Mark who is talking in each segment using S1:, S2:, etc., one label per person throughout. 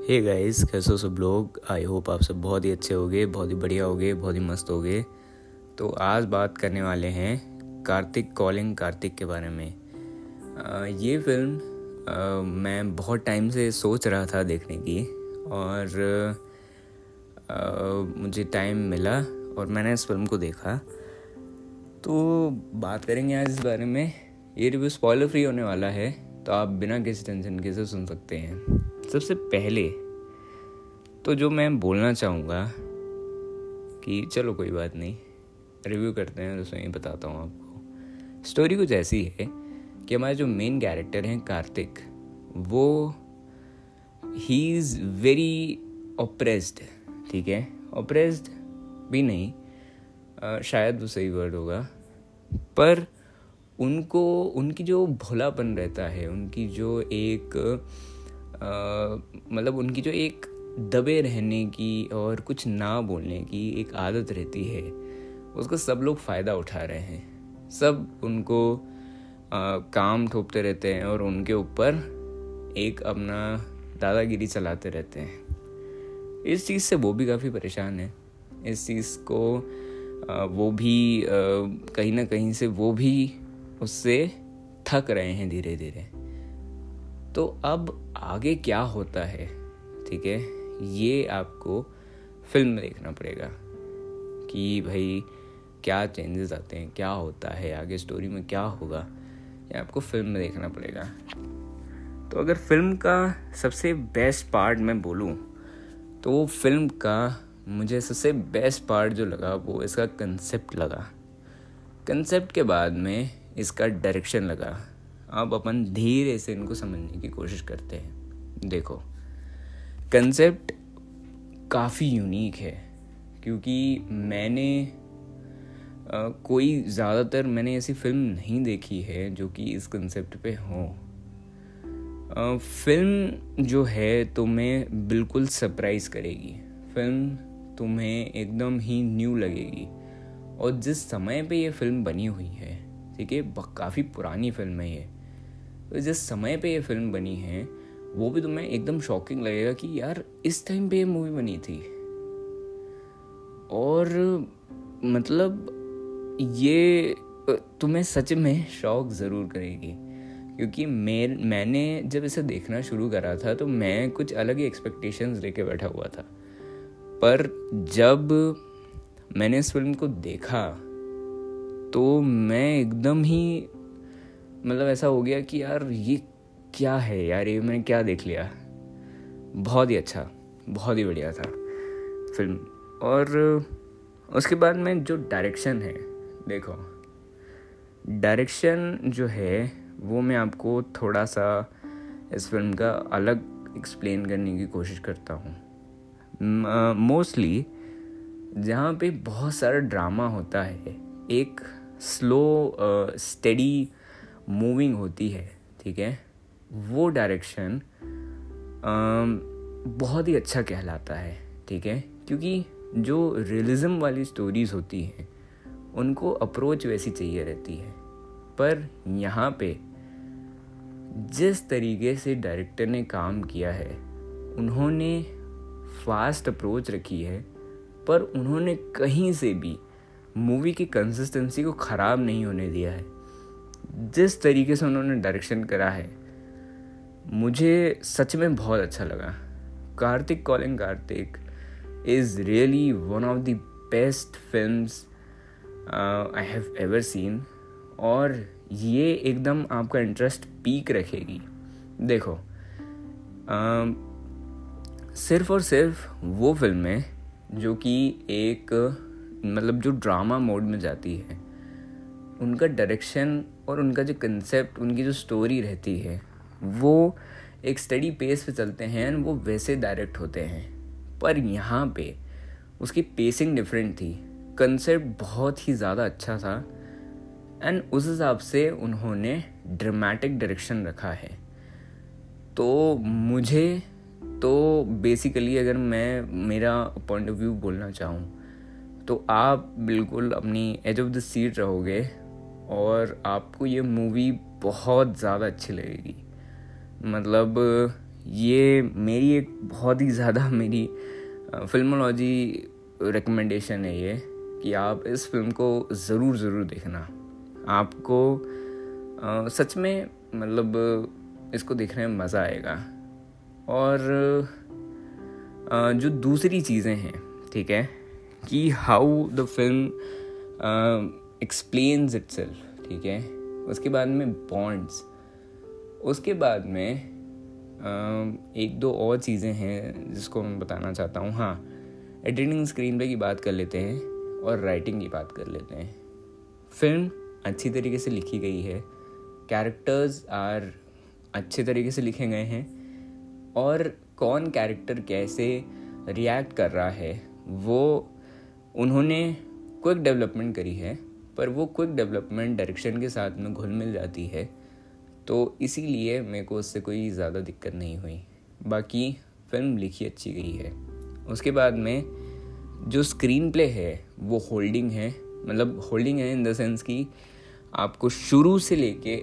S1: Hey guys कैसे हो सब लोग? आई होप आप सब बहुत ही अच्छे होगे बहुत ही बढ़िया होगे बहुत ही मस्त होगे। तो आज बात करने वाले हैं कार्तिक कॉलिंग कार्तिक के बारे में। आ, ये फ़िल्म आ, मैं बहुत टाइम से सोच रहा था देखने की और आ, मुझे टाइम मिला और मैंने इस फ़िल्म को देखा। तो बात करेंगे आज इस बारे में। ये रिव्यू स्पॉइलर फ्री होने वाला है तो आप बिना किसी टेंशन के से सुन सकते हैं। सबसे पहले तो जो मैं बोलना चाहूँगा कि चलो कोई बात नहीं रिव्यू करते हैं तो उसमें बताता हूँ आपको। स्टोरी कुछ ऐसी है कि हमारे जो मेन कैरेक्टर हैं कार्तिक वो ही इज़ वेरी ऑप्रेस्ड ठीक है? ऑप्रेस्ड भी नहीं आ, शायद वो सही वर्ड होगा पर उनको उनकी जो भोलापन रहता है उनकी जो एक मतलब उनकी जो एक दबे रहने की और कुछ ना बोलने की एक आदत रहती है उसका सब लोग फ़ायदा उठा रहे हैं। सब उनको आ, काम ठोपते रहते हैं और उनके ऊपर एक अपना दादागिरी चलाते रहते हैं। इस चीज़ से वो भी काफ़ी परेशान है। इस चीज़ को आ, वो भी कहीं ना कहीं से वो भी उससे थक रहे हैं धीरे धीरे तो अब आगे क्या होता है, ठीक है? ये आपको फ़िल्म में देखना पड़ेगा कि भाई क्या चेंजेस आते हैं, क्या होता है, आगे स्टोरी में क्या होगा, ये आपको फ़िल्म में देखना पड़ेगा। तो अगर फ़िल्म का सबसे बेस्ट पार्ट मैं बोलूँ तो वो फ़िल्म का मुझे सबसे बेस्ट पार्ट जो लगा, वो इसका कंसेप्ट लगा। कंसेप्ट के बाद में इसका डायरेक्शन लगा। अब अपन धीरे से इनको समझने की कोशिश करते हैं। देखो कंसेप्ट काफ़ी यूनिक है क्योंकि मैंने आ, कोई ज़्यादातर मैंने ऐसी फ़िल्म नहीं देखी है जो कि इस कंसेप्ट पे हो। आ, फ़िल्म जो है तुम्हें बिल्कुल सरप्राइज़ करेगी। फ़िल्म तुम्हें एकदम ही न्यू लगेगी। और जिस समय पे ये फ़िल्म बनी हुई है ठीक है काफ़ी पुरानी फ़िल्म है ये। जिस समय पे ये फ़िल्म बनी है, वो भी तुम्हें एकदम शॉकिंग लगेगा कि यार, इस टाइम पे ये मूवी बनी थी। और मतलब ये तुम्हें सच में शौक ज़रूर करेगी। क्योंकि मैं मैंने जब इसे देखना शुरू करा था तो मैं कुछ अलग ही एक्सपेक्टेशंस लेके बैठा हुआ था। पर जब मैंने इस फ़िल्म को देखा तो मैं एकदम ही मतलब ऐसा हो गया कि यार ये क्या है यार, ये मैंने क्या देख लिया? बहुत ही अच्छा बहुत ही बढ़िया था फ़िल्म। और, उसके बाद में जो डायरेक्शन है, देखो। डायरेक्शन जो है, वो मैं आपको थोड़ा सा इस फ़िल्म का अलग एक्सप्लेन करने की कोशिश करता हूँ। मोस्टली जहाँ पे बहुत सारा ड्रामा होता है, एक स्लो स्टडी मूविंग होती है, ठीक है? वो डायरेक्शन बहुत ही अच्छा कहलाता है, ठीक है? क्योंकि जो रियलिज़म वाली स्टोरीज़ होती हैं, उनको अप्रोच वैसी चाहिए रहती है। पर यहाँ पे जिस तरीके से डायरेक्टर ने काम किया है, उन्होंने फास्ट अप्रोच रखी है, पर उन्होंने कहीं से भी मूवी की कंसिस्टेंसी को ख़राब नहीं होने दिया है। जिस तरीके से उन्होंने डायरेक्शन करा है मुझे सच में बहुत अच्छा लगा। Kartik calling Kartik is really one of the best film I have ever seen और ये एकदम आपका इंटरेस्ट पीक रखेगी। देखो uh, सिर्फ़ और सिर्फ़ वो फ़िल्म जो कि एक मतलब जो ड्रामा मोड में जाती है। उनका डायरेक्शन और उनका जो कंसेप्ट उनकी जो स्टोरी रहती है, वो एक स्टडी पेस पे चलते हैं वो वैसे डायरेक्ट होते हैं। पर यहाँ पे उसकी पेसिंग डिफरेंट थी। कंसेप्ट बहुत ही ज़्यादा अच्छा था एंड उस हिसाब से उन्होंने ड्रामेटिक डायरेक्शन रखा है। तो मुझे तो बेसिकली अगर मैं, मेरा पॉइंट ऑफ़ व्यू बोलना चाहूँ तो आप बिल्कुल अपनी एज ऑफ़ द सीट रहोगे। और आपको ये मूवी बहुत ज़्यादा अच्छी लगेगी। मतलब ये मेरी एक बहुत ही ज़्यादा मेरी फिल्मोलॉजी रिकमेंडेशन है ये कि आप इस फ़िल्म को ज़रूर ज़रूर देखना। आपको आ, सच में मतलब इसको देखने में मज़ा आएगा। और आ, जो दूसरी चीज़ें हैं ठीक है कि how the film explains it ठीक है? उसके बाद में बॉन्ड्स उसके बाद में एक दो और चीज़ें हैं जिसको मैं बताना चाहता हूँ। हाँ एडिटिंग स्क्रीन पे की बात कर लेते हैं और राइटिंग की बात कर लेते हैं। फ़िल्म अच्छी तरीके से लिखी गई है। कैरेक्टर्स आर अच्छे तरीके से लिखे गए हैं। और कौन कैरेक्टर कैसे रिएक्ट कर रहा है, वो उन्होंने क्विक डेवलपमेंट करी है। पर वो क्विक डेवलपमेंट डायरेक्शन के साथ में घुल मिल जाती है। तो इसीलिए मेरे को उससे कोई ज़्यादा दिक्कत नहीं हुई। बाकी फ़िल्म लिखी अच्छी गई है। उसके बाद में जो स्क्रीन प्ले है, वो होल्डिंग है। मतलब होल्डिंग है इन द सेंस कि आपको शुरू से लेके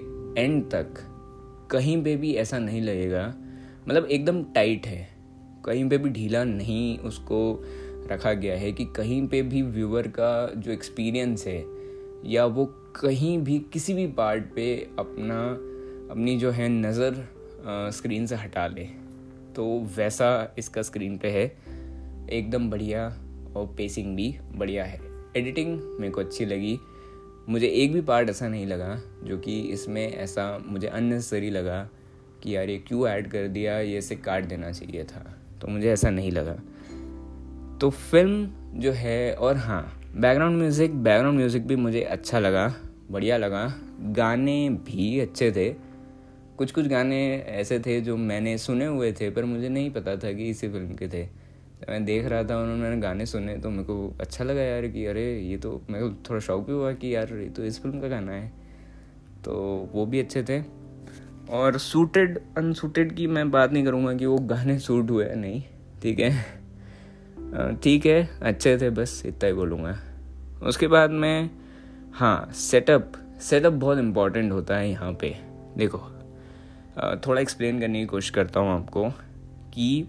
S1: एंड तक कहीं पे भी ऐसा नहीं लगेगा। मतलब एकदम टाइट है। कहीं पे भी ढीला नहीं उसको रखा गया है कि कहीं पे भी व्यूअर का जो एक्सपीरियंस है या वो कहीं भी, किसी भी पार्ट पे अपना, अपनी जो है नज़र स्क्रीन से हटा ले। तो वैसा इसका स्क्रीन पे है। एकदम बढ़िया और पेसिंग भी बढ़िया है। एडिटिंग मेरे को अच्छी लगी। मुझे एक भी पार्ट ऐसा नहीं लगा, जो कि इसमें ऐसा मुझे अननेसेसरी लगा कि यार ये क्यों ऐड कर दिया, ये इसे काट देना चाहिए था। तो मुझे ऐसा नहीं लगा। तो फ़िल्म जो है, और हाँ बैकग्राउंड म्यूज़िक बैकग्राउंड म्यूज़िक भी मुझे अच्छा लगा, बढ़िया लगा। गाने भी अच्छे थे। कुछ कुछ गाने ऐसे थे जो मैंने सुने हुए थे, पर मुझे नहीं पता था कि इसी फ़िल्म के थे। तो मैं देख रहा था, उन्होंने मैंने गाने सुने तो मेरे को अच्छा लगा यार कि अरे, ये तो मेरे को थोड़ा शौक भी हुआ कि यार, ये तो इस फ़िल्म का गाना है। तो वो भी अच्छे थे। और सूटेड अनसूटेड की मैं बात नहीं करूँगा कि वो गाने सूट हुए नहीं, ठीक है? ठीक है, अच्छे थे, बस इतना ही बोलूँगा। उसके बाद में हाँ सेटअप सेटअप बहुत इंपॉर्टेंट होता है यहाँ पे। देखो थोड़ा एक्सप्लेन करने की कोशिश करता हूँ आपको कि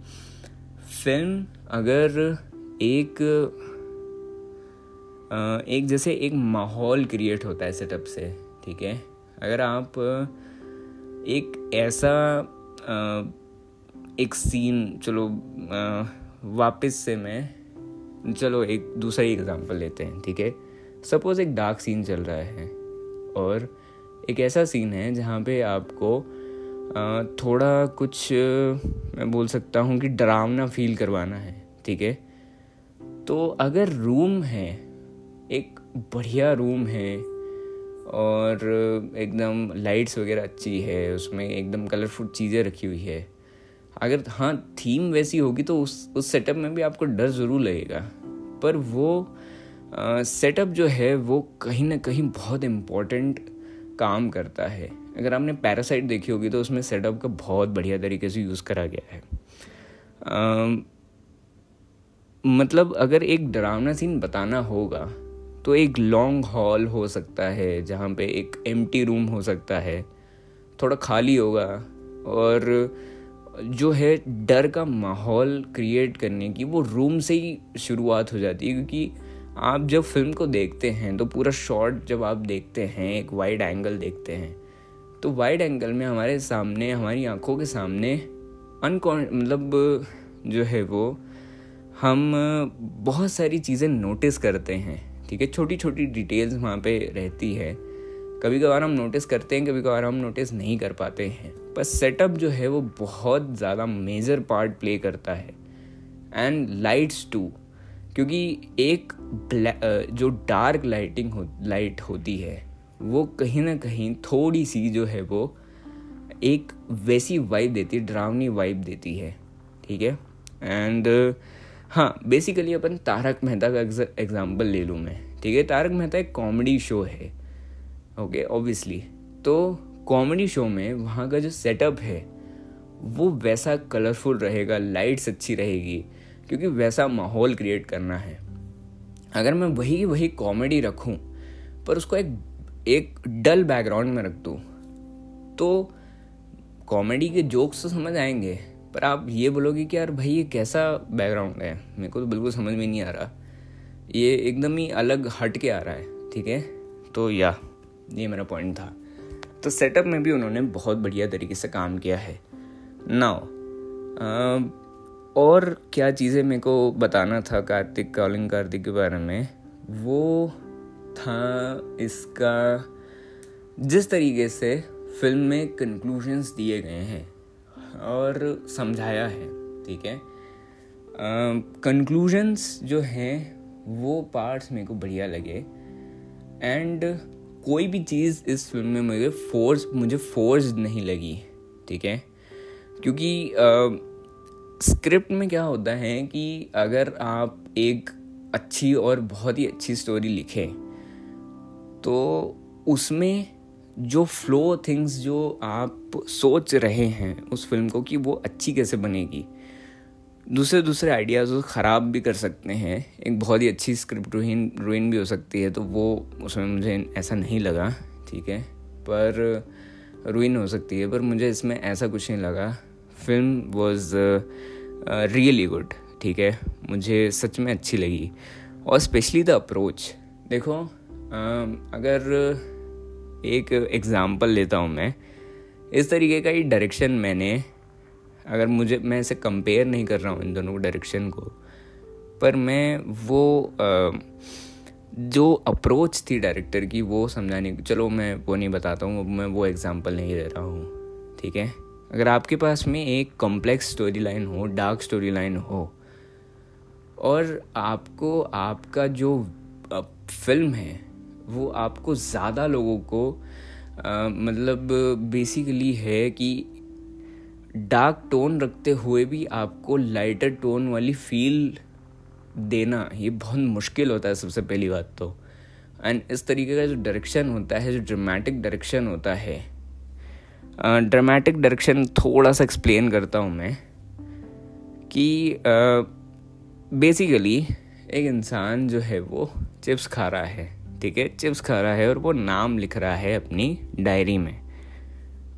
S1: फ़िल्म अगर एक एक जैसे एक माहौल क्रिएट होता है सेटअप से, ठीक है? अगर आप एक ऐसा एक सीन चलो वापस से मैं चलो, एक दूसरा ही एग्जांपल लेते हैं, ठीक है? सपोज़ एक डार्क सीन चल रहा है, और एक ऐसा सीन है जहाँ पे आपको थोड़ा कुछ, मैं बोल सकता हूँ कि डरावना फील करवाना है, ठीक है? तो अगर रूम है, एक बढ़िया रूम है, और एकदम लाइट्स वगैरह अच्छी है, उसमें एकदम कलरफुल चीज़ें रखी हुई है अगर हाँ थीम वैसी होगी तो उस उस सेटअप में भी आपको डर ज़रूर लगेगा। पर वो सेटअप जो है वो कहीं ना कहीं बहुत इम्पोर्टेंट काम करता है। अगर आपने पैरासाइट देखी होगी तो उसमें सेटअप का बहुत बढ़िया तरीके से यूज़ करा गया है। आ, मतलब अगर एक डरावना सीन बताना होगा तो एक लॉन्ग हॉल हो सकता है जहाँ पे एक एम रूम हो सकता है। थोड़ा खाली होगा और जो है डर का माहौल क्रिएट करने की, वो रूम से ही शुरुआत हो जाती है, क्योंकि आप जब फ़िल्म को देखते हैं तो पूरा शॉट जब आप देखते हैं, एक वाइड एंगल देखते हैं तो वाइड एंगल में हमारे सामने, हमारी आँखों के सामने अनकॉन मतलब जो है वो, हम बहुत सारी चीज़ें नोटिस करते हैं, ठीक है? छोटी छोटी डिटेल्स वहाँ पे रहती है। कभी कभार हम नोटिस करते हैं कभी कभार हम नोटिस नहीं कर पाते हैं। पर सेटअप जो है वो बहुत ज़्यादा मेजर पार्ट प्ले करता है। एंड लाइट्स टू क्योंकि एक जो डार्क लाइटिंग हो लाइट होती है, वो कहीं ना कहीं थोड़ी सी जो है वो एक वैसी वाइब देती है, ड्रावनी वाइब देती है, ठीक है? एंड हाँ बेसिकली अपन तारक मेहता का एग्ज़ाम्पल ले लूँ मैं, ठीक है? तारक मेहता एक कॉमेडी शो है ओके ऑब्वियसली तो कॉमेडी शो में वहाँ का जो सेटअप है, वो वैसा कलरफुल रहेगा लाइट्स अच्छी रहेगी, क्योंकि वैसा माहौल क्रिएट करना है। अगर मैं वही वही कॉमेडी रखूँ, पर उसको एक एक डल बैकग्राउंड में रख दूँ तो कॉमेडी के जोक्स तो समझ आएँगे, पर आप ये बोलोगे कि यार भाई ये कैसा बैकग्राउंड है, मेरे को तो बिल्कुल समझ में नहीं आ रहा। ये एकदम ही अलग हट के आ रहा है, ठीक है? तो या, ये मेरा पॉइंट था। तो सेटअप में भी उन्होंने बहुत बढ़िया तरीके से काम किया है। नाउ और क्या चीज़ें मेरे को बताना था कार्तिक कॉलिंग कार्तिक के बारे में? वो था इसका जिस तरीके से फ़िल्म में कंक्लूजन्स दिए गए हैं और समझाया है, ठीक है? कंक्लूजन्स जो हैं, वो पार्ट्स मेरे को बढ़िया लगे। एंड कोई भी चीज़ इस फ़िल्म में मुझे फोर्स मुझे फोर्स नहीं लगी, ठीक है? क्योंकि स्क्रिप्ट में क्या होता है कि अगर आप एक अच्छी और बहुत ही अच्छी स्टोरी लिखें तो उसमें जो फ्लो थिंग्स जो आप सोच रहे हैं उस फ़िल्म को कि वो अच्छी कैसे बनेगी? दूसरे दूसरे आइडियाज़ ख़राब भी कर सकते हैं। एक बहुत ही अच्छी स्क्रिप्ट रुइन रुइन भी हो सकती है तो वो उसमें मुझे ऐसा नहीं लगा ठीक है? पर रुइन हो सकती है पर मुझे इसमें ऐसा कुछ नहीं लगा। फ़िल्म वॉज़ रियली गुड ठीक है? मुझे सच में अच्छी लगी। और स्पेशली द अप्रोच देखो uh, अगर एक एग्ज़ाम्पल लेता हूँ मैं इस तरीके का ही डायरेक्शन मैंने अगर मुझे मैं इसे कंपेयर नहीं कर रहा हूँ इन दोनों डायरेक्शन को पर मैं वो जो अप्रोच थी डायरेक्टर की वो समझाने चलो मैं वो नहीं बताता हूँ मैं वो एग्ज़ाम्पल नहीं दे रहा हूँ ठीक है? अगर आपके पास में एक कॉम्प्लेक्स स्टोरी लाइन हो डार्क स्टोरी लाइन हो और आपको आपका जो फ़िल्म है वो आपको ज़्यादा लोगों को आ, मतलब बेसिकली है कि डार्क टोन रखते हुए भी आपको लाइटर टोन वाली फील देना ये बहुत मुश्किल होता है सबसे पहली बात तो। एंड इस तरीके का जो डायरेक्शन होता है, जो ड्रामेटिक डायरेक्शन होता है ड्रामेटिक डायरेक्शन थोड़ा सा एक्सप्लेन करता हूँ मैं कि बेसिकली एक इंसान जो है वो चिप्स खा रहा है, ठीक है? चिप्स खा रहा है और वो नाम लिख रहा है अपनी डायरी में।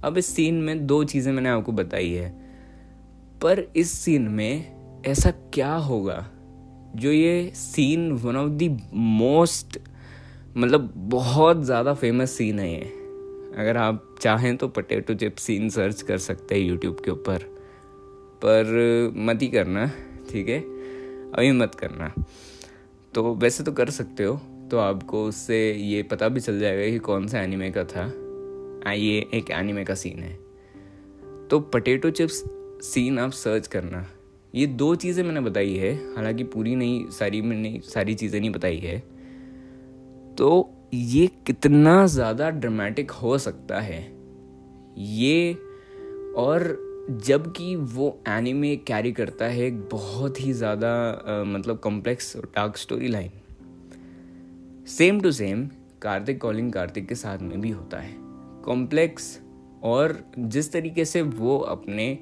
S1: अब इस सीन में दो चीज़ें मैंने आपको बताई है। पर इस सीन में ऐसा क्या होगा जो ये scene one of the most मतलब बहुत ज़्यादा फ़ेमस सीन है ये। अगर आप चाहें तो पटेटो चिप सीन सर्च कर सकते हैं यूट्यूब के ऊपर। पर मत ही करना, ठीक है? अभी मत करना। तो वैसे तो कर सकते हो तो आपको उससे ये पता भी चल जाएगा कि कौन सा एनिमे का था। ये एक एनिमे का सीन है। तो पटेटो चिप्स सीन आप सर्च करना। ये दो चीज़ें मैंने बताई है, हालाँकि पूरी नहीं, सारी मैंने, सारी चीज़ें नहीं बताई है। तो ये कितना ज़्यादा ड्रामेटिक हो सकता है। ये और जबकि वो एनिमे कैरी करता है एक बहुत ही ज़्यादा मतलब complex dark story line same to same Kartik calling Kartik के साथ में भी होता है। कॉम्प्लेक्स और जिस तरीके से वो अपने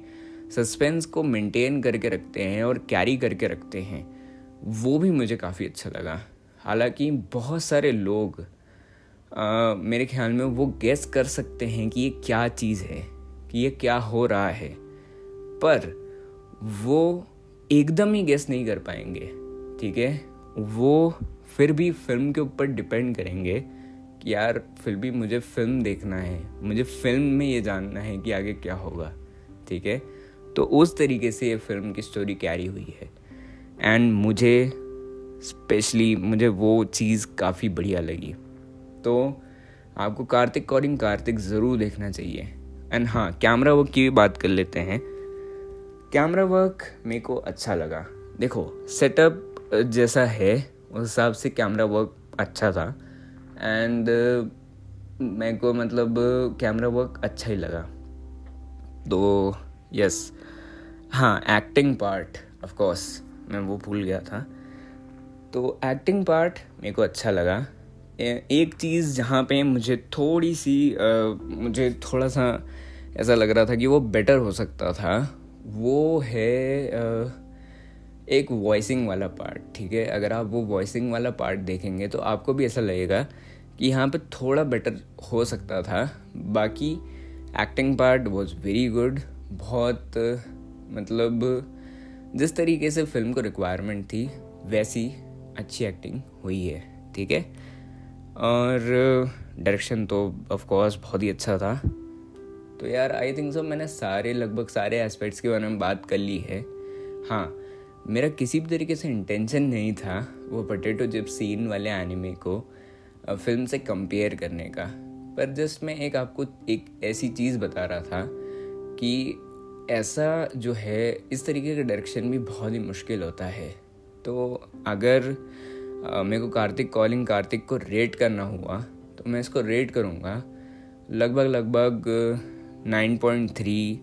S1: सस्पेंस को मेंटेन करके रखते हैं और कैरी करके रखते हैं वो भी मुझे काफ़ी अच्छा लगा। हालाँकि बहुत सारे लोग आ, मेरे ख्याल में वो गेस कर सकते हैं कि ये क्या चीज़ है कि ये क्या हो रहा है। पर वो एकदम ही गेस नहीं कर पाएँगे ठीक है? वो फिर भी फ़िल्म के ऊपर डिपेंड करेंगे यार, फिर भी मुझे फ़िल्म देखना है। मुझे फ़िल्म में ये जानना है कि आगे क्या होगा, ठीक है? तो उस तरीके से ये फ़िल्म की स्टोरी कैरी हुई है। एंड मुझे स्पेशली मुझे वो चीज़ काफ़ी बढ़िया लगी। तो आपको कार्तिक कॉरिंग कार्तिक ज़रूर देखना चाहिए। एंड हाँ कैमरा वर्क की भी बात कर लेते हैं। कैमरा वर्क मेरे को अच्छा लगा। देखो सेटअप जैसा है, उस हिसाब से कैमरा वर्क अच्छा था। एंड uh, मेरे को मतलब कैमरा वर्क अच्छा ही लगा। तो यस हाँ एक्टिंग पार्ट ऑफ़ कोर्स मैं वो भूल गया था। तो एक्टिंग पार्ट मेरे को अच्छा लगा। एक चीज़ जहाँ पे मुझे थोड़ी सी आ, मुझे थोड़ा सा ऐसा लग रहा था कि वो बेटर हो सकता था वो है आ, एक वॉइसिंग वाला पार्ट ठीक है? अगर आप वो वॉइसिंग वाला पार्ट देखेंगे तो आपको भी ऐसा लगेगा कि यहाँ पे थोड़ा बेटर हो सकता था। बाकी acting part was very good बहुत मतलब जिस तरीके से फ़िल्म को रिक्वायरमेंट थी, वैसी अच्छी एक्टिंग हुई है, ठीक है? और डायरेक्शन तो ऑफ़ कोर्स बहुत ही अच्छा था। तो यार आई थिंक सो मैंने सारे, लगभग सारे एस्पेक्ट्स के बारे में बात कर ली है। हाँ मेरा किसी भी तरीके से इंटेंशन नहीं था वो पटेटो चिप सीन वाले एनिमे को फ़िल्म से कंपेयर करने का। पर जस्ट मैं एक आपको एक ऐसी चीज़ बता रहा था कि ऐसा जो है, इस तरीके का डायरेक्शन भी बहुत ही मुश्किल होता है। तो अगर मेरे को कार्तिक कॉलिंग कार्तिक को रेट करना हुआ तो मैं इसको रेट करूँगा लगभग लगभग 9.3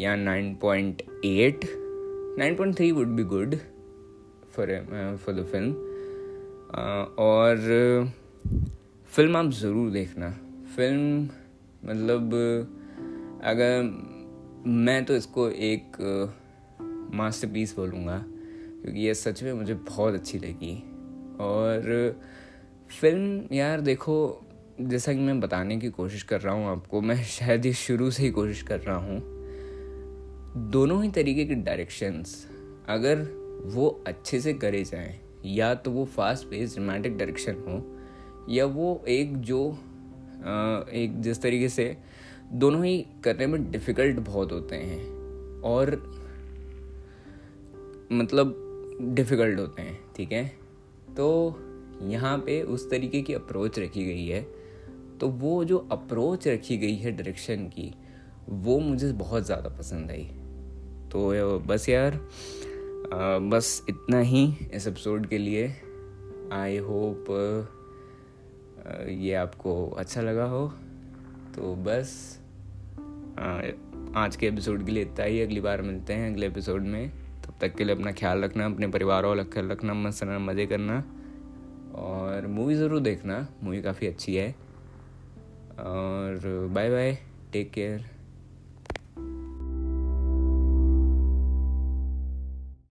S1: या 9.8 9.3 would be good for for the film और फ़िल्म आप ज़रूर देखना। फ़िल्म मतलब अगर मैं तो इसको एक मास्टर पीस बोलूँगा, क्योंकि ये सच में मुझे बहुत अच्छी लगी। और फ़िल्म यार देखो, जैसा कि मैं बताने की कोशिश कर रहा हूँ आपको, मैं शायद ही शुरू से ही कोशिश कर रहा हूँ। दोनों ही तरीके के डायरेक्शंस अगर वो अच्छे से करे जाएँ, या तो वो फास्ट पेस ड्रामेटिक डायरेक्शन हो, या वो एक जो एक जिस तरीके से दोनों ही करने में डिफ़िकल्ट बहुत होते हैं और मतलब डिफ़िकल्ट होते हैं, ठीक है? तो यहाँ पे उस तरीके की अप्रोच रखी गई है। तो वो जो अप्रोच रखी गई है डायरेक्शन की, वो मुझे बहुत ज़्यादा पसंद आई। तो बस यार बस इतना ही इस एपिसोड के लिए। आई होप ये आपको अच्छा लगा हो। तो बस आज के एपिसोड के लिए इतना ही। अगली बार मिलते हैं अगले एपिसोड में। तब तक के लिए अपना ख्याल रखना, अपने परिवार वाला ख्याल रखना, मस्त रहना मज़े करना। और मूवी ज़रूर देखना मूवी काफ़ी अच्छी है। और बाय बाय टेक केयर